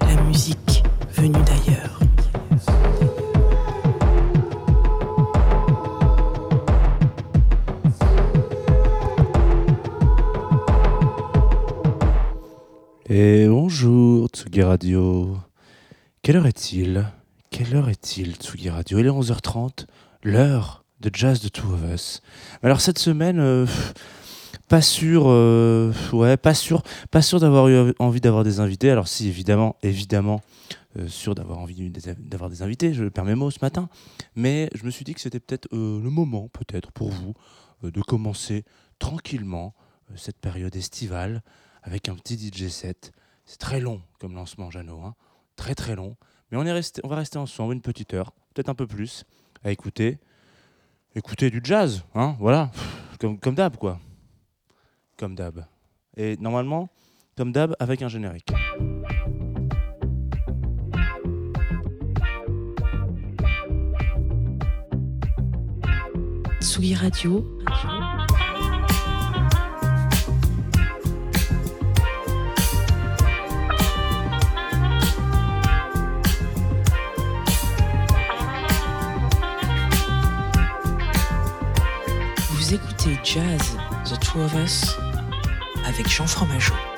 La musique venue d'ailleurs. Et bonjour Tsugi Radio. Quelle heure est-il? Quelle heure est-il Tsugi Radio? Il est 11h30, l'heure de Jazz de Two of Us. Alors cette semaine, euh, pas sûr, euh, ouais, pas sûr, pas sûr d'avoir eu envie d'avoir des invités. Alors si évidemment, évidemment, euh, sûr d'avoir envie d'avoir des invités. Je perds mes mots ce matin, mais je me suis dit que c'était peut-être euh, le moment, peut-être pour vous, de commencer tranquillement cette période estivale avec un petit DJ set. C'est très long comme lancement, Jeannot, hein. très très long. Mais on, est resté, on va rester ensemble une petite heure, peut-être un peu plus, à écouter, écouter du jazz, hein, voilà, comme, comme d'hab quoi, comme d'hab. Et normalement, comme d'hab, avec un générique. Tsugi Radio. Vous écoutez Jazz, The Two of Us, avec Jean Fromageau.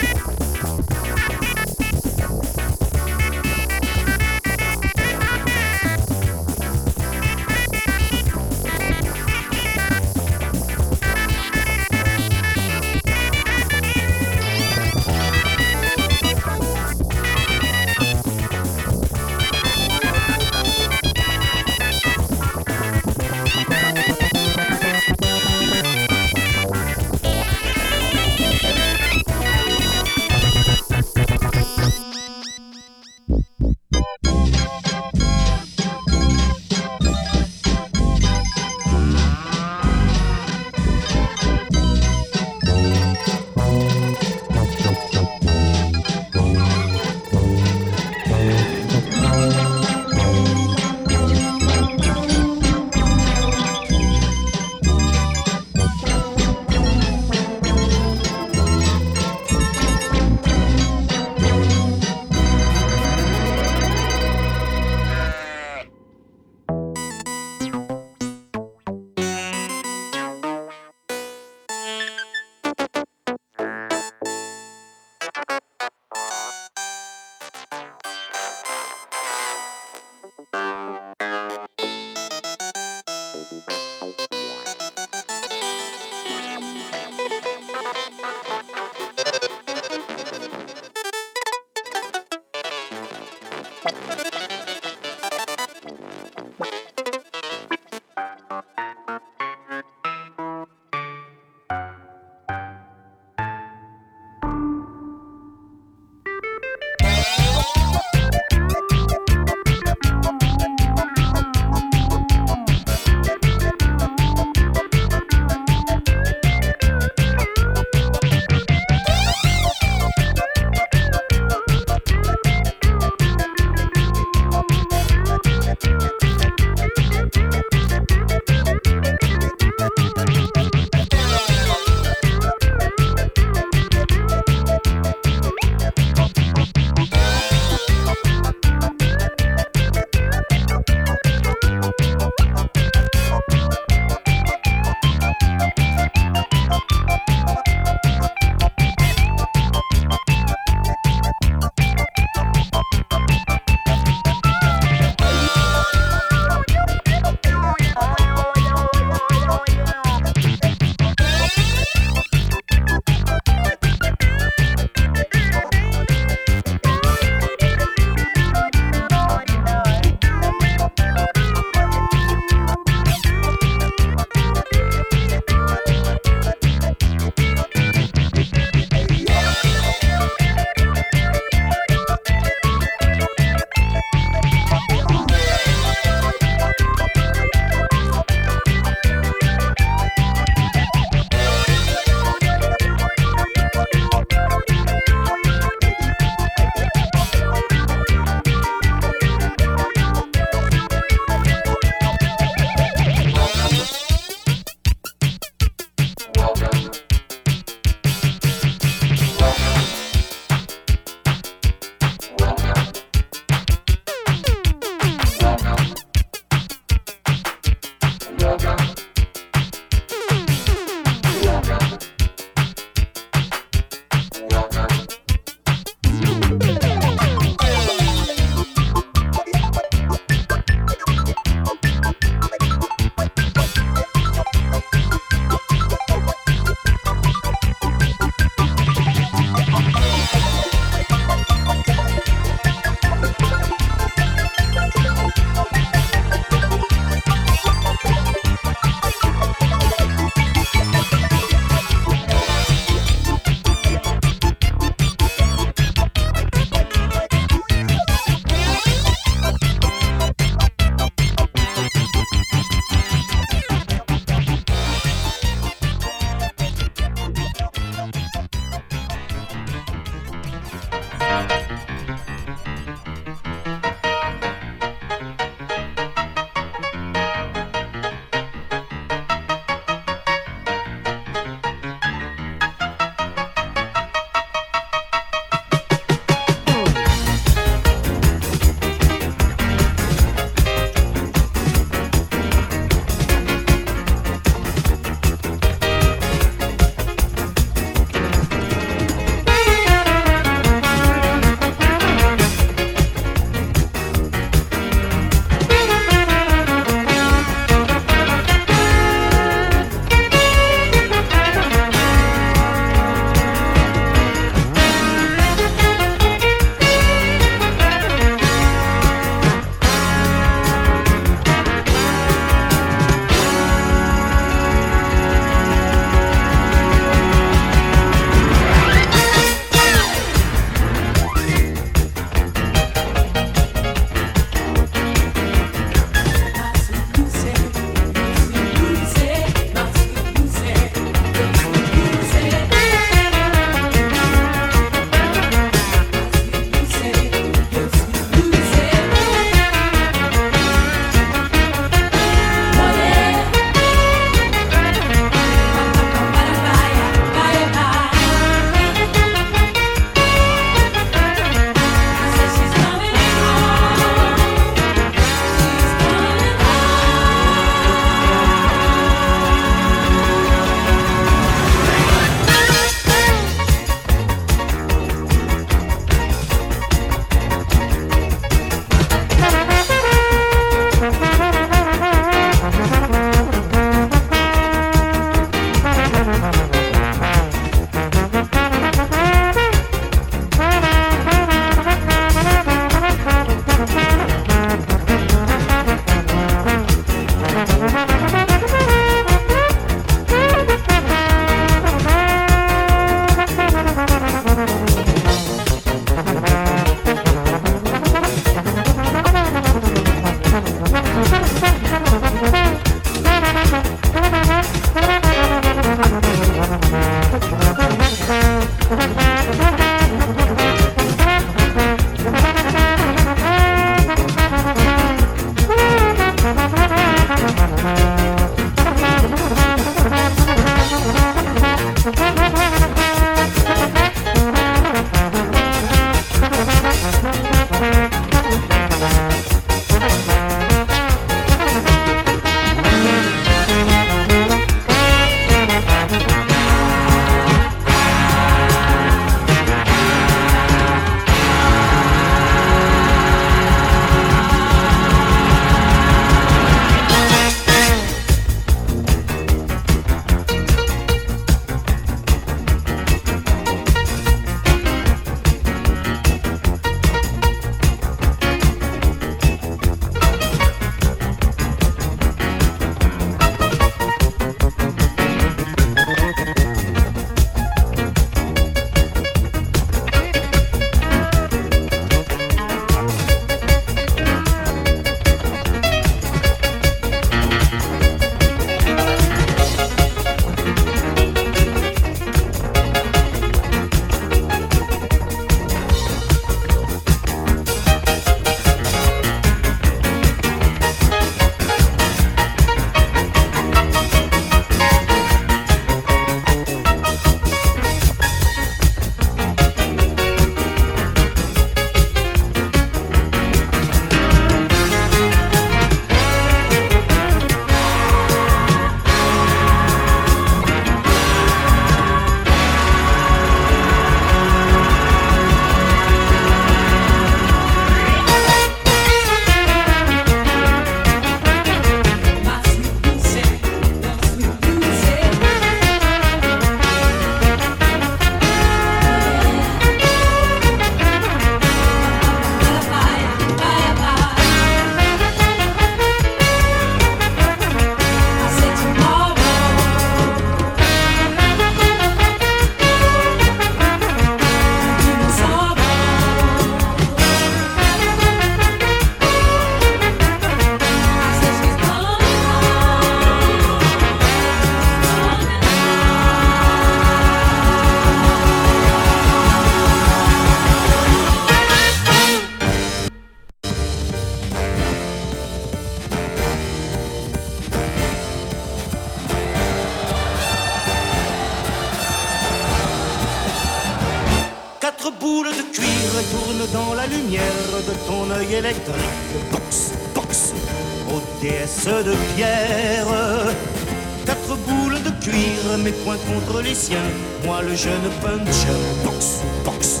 Moi le jeune puncher. Box, box,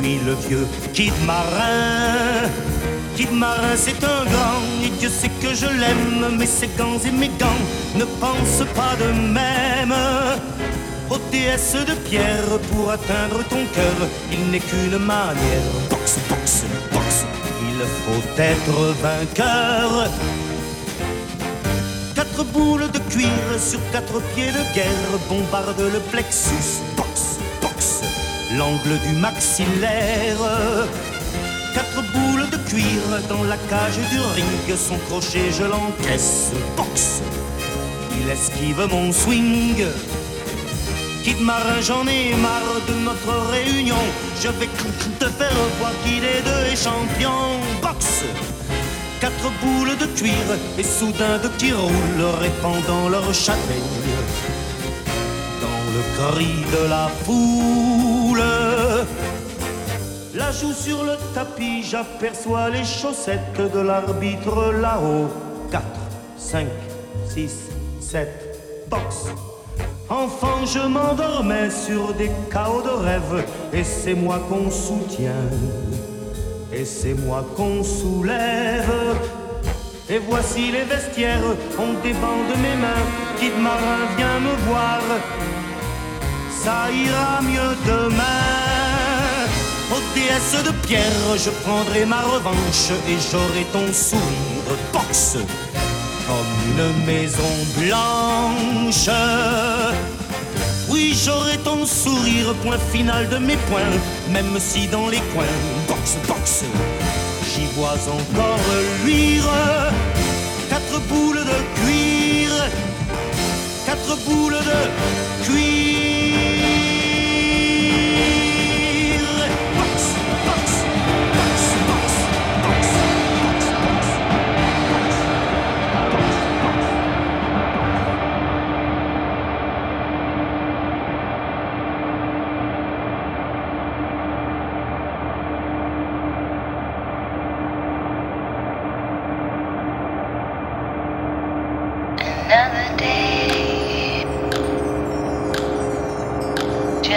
lui le vieux kid marin. Kid marin, c'est un grand, et Dieu sait que je l'aime, mais ses gants et mes gants ne pensent pas de même. Ô déesse de pierre, pour atteindre ton cœur, il n'est qu'une manière. Box, box, box, il faut être vainqueur. Quatre boules de cuir sur quatre pieds de guerre bombardent le plexus. Box, box, l'angle du maxillaire. Quatre boules de cuir dans la cage du ring, son crochet je l'encaisse. Box, il esquive mon swing. Kid marin, j'en ai marre de notre réunion. Je vais te faire voir qui des deux est champion. Box Quatre boules de cuir et soudain de petits roulent répandant leur châtaigne dans le cri de la foule. La joue sur le tapis, j'aperçois les chaussettes de l'arbitre là-haut. 4, 5, 6, 7, box. Enfant, je m'endormais sur des chaos de rêve, et c'est moi qu'on soutient, et c'est moi qu'on soulève. Et voici les vestiaires, on débande mes mains, Kid Marin vient me voir, ça ira mieux demain. Ô déesse de pierre, je prendrai ma revanche, et j'aurai ton sourire boxe comme une maison blanche. Oui, j'aurai ton sourire, point final de mes points, même si dans les coins, boxe, boxe, j'y vois encore luire quatre boules de cuir, quatre boules de cuir.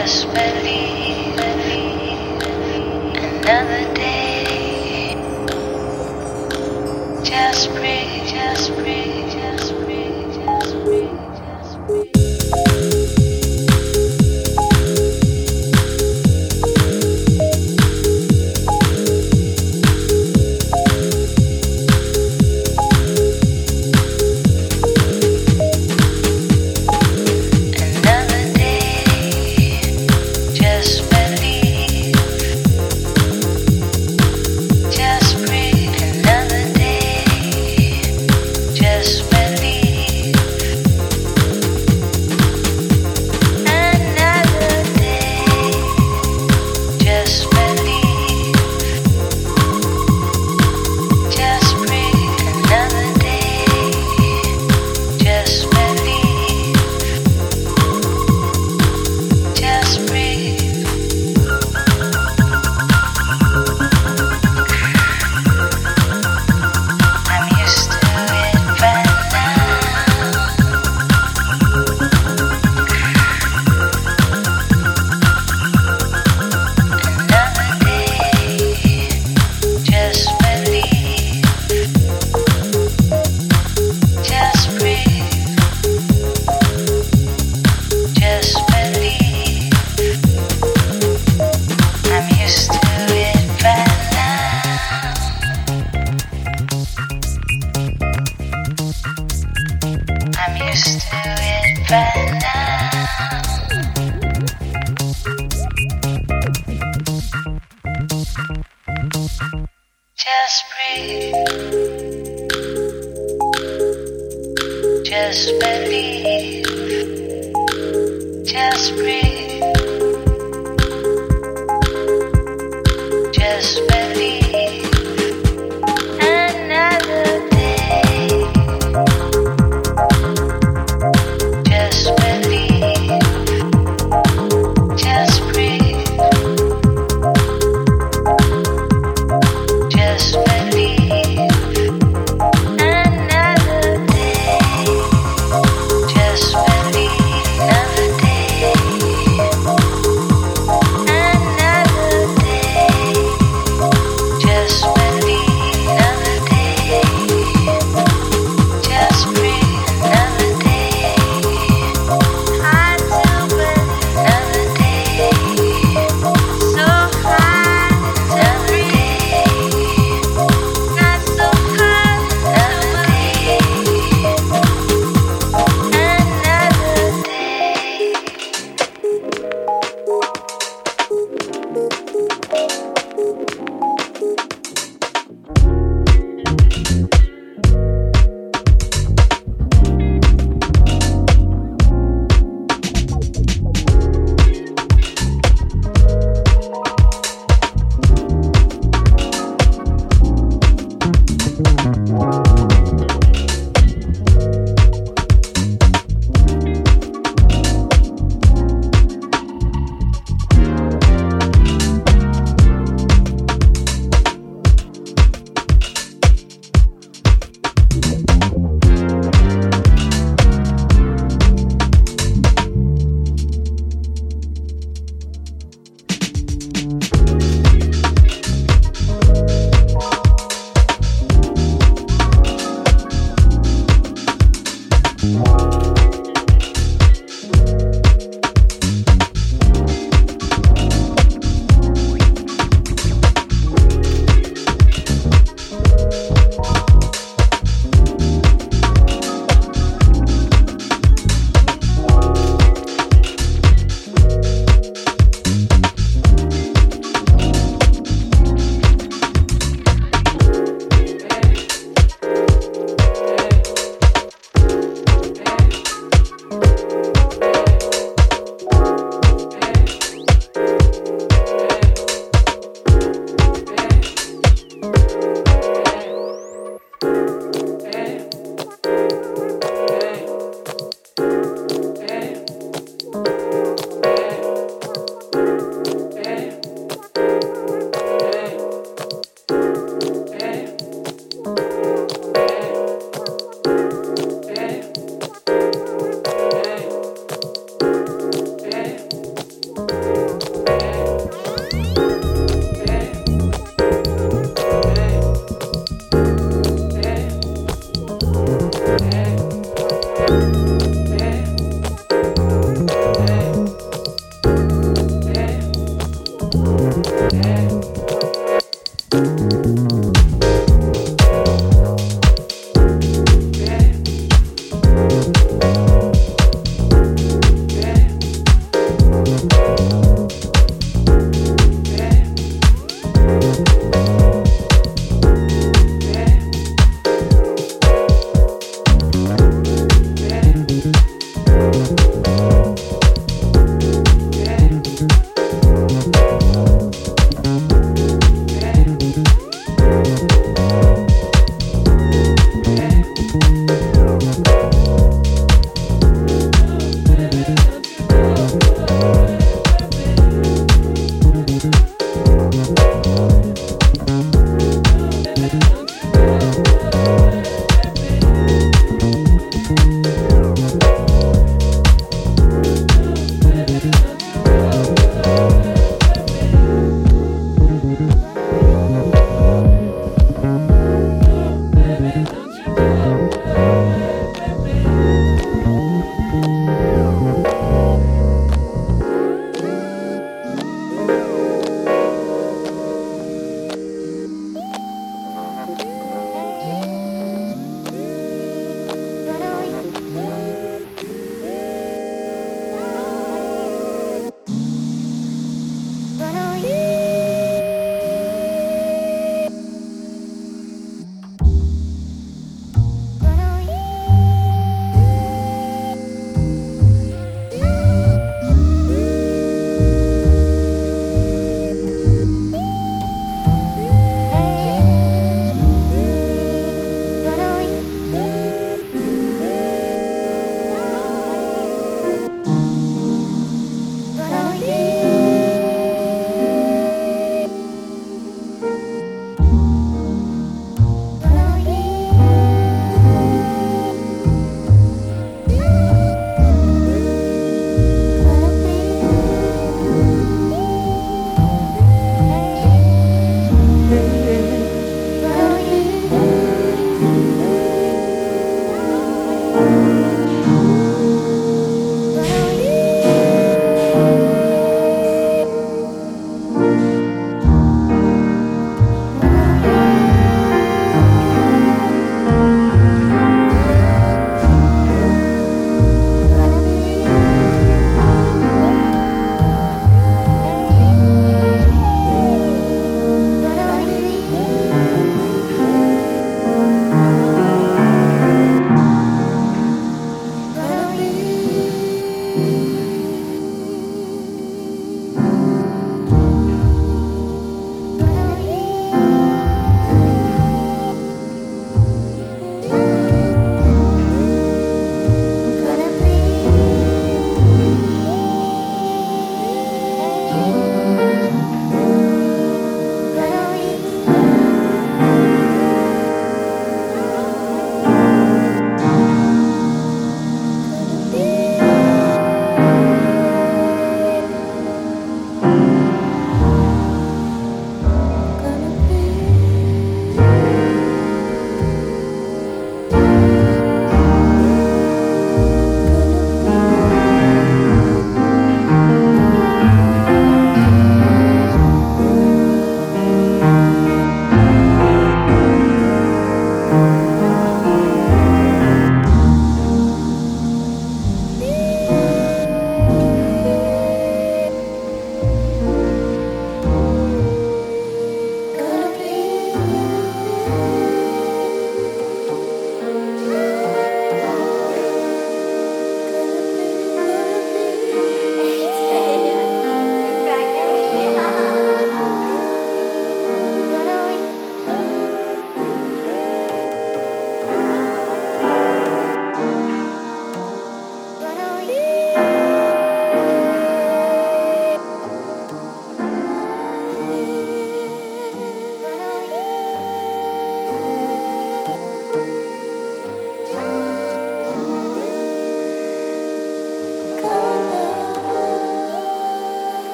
Just believe. Another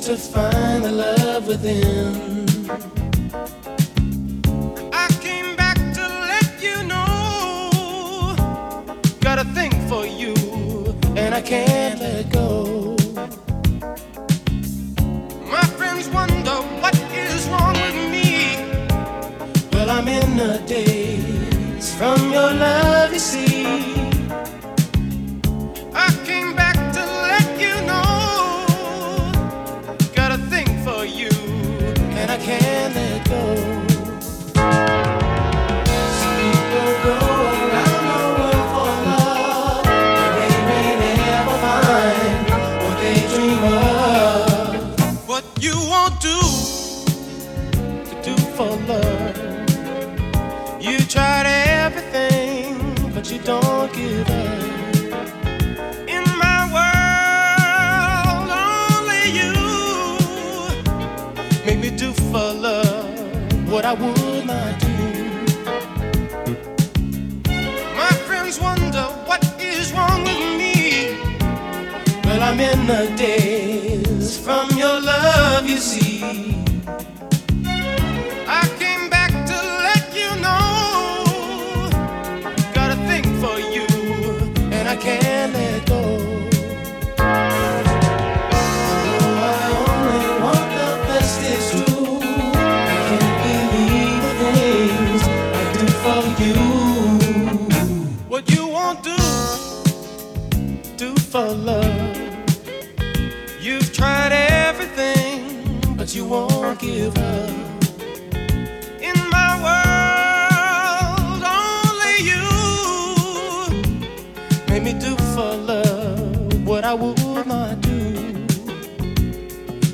to find the love within.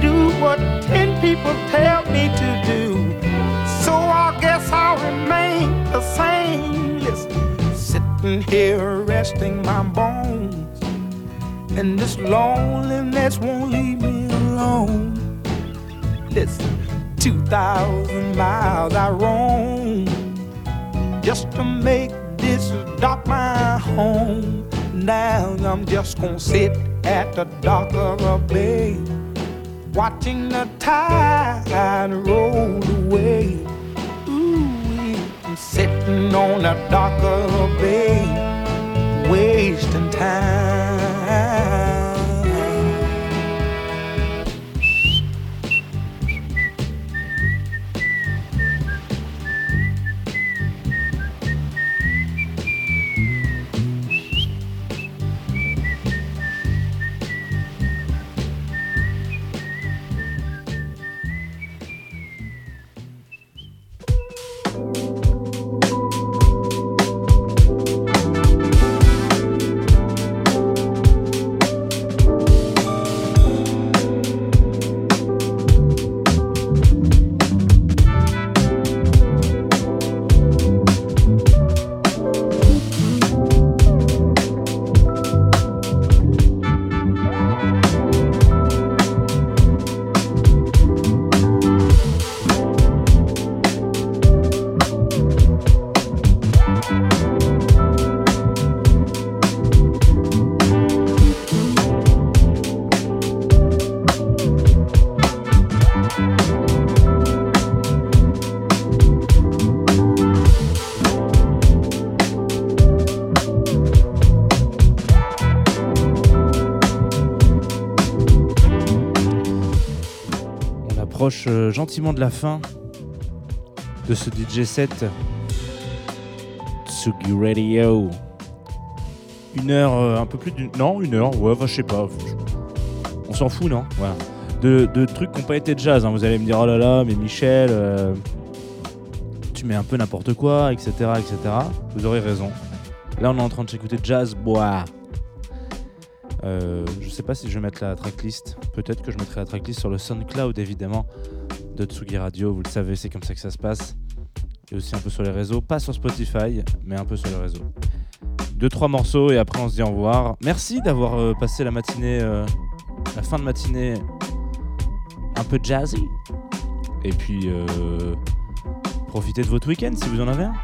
Do what ten people tell me to do. So I guess I'll remain the same. Listen, sitting here resting my bones. And this loneliness won't leave me alone. Listen, 2,000 miles I roam just to make this dock my home. Now I'm just gonna sit at the dock of a bay, watching the tide roll away. Ooh, I'm sitting on the dock of a bay, wasting time. Euh, gentiment de la fin de ce DJ set Tsugi Radio. Une heure, euh, un peu plus d'une. Non, une heure, ouais, je sais pas. On s'en fout, non? Voilà. De, de trucs qui n'ont pas été de jazz. hein. Vous allez me dire, oh là là, mais Michel, euh, tu mets un peu n'importe quoi, etc., etc. Vous aurez raison. Là, on est en train de s'écouter jazz bois. Je sais pas si je vais mettre la tracklist. Peut-être que je mettrai la tracklist sur le SoundCloud, évidemment, de Tsugi Radio. Vous le savez, c'est comme ça que ça se passe. Et aussi un peu sur les réseaux. Pas sur Spotify, mais un peu sur les réseaux. Deux, trois morceaux et après on se dit au revoir. Merci d'avoir euh, passé la matinée, euh, la fin de matinée un peu jazzy. Et puis, euh, profitez de votre week-end si vous en avez un.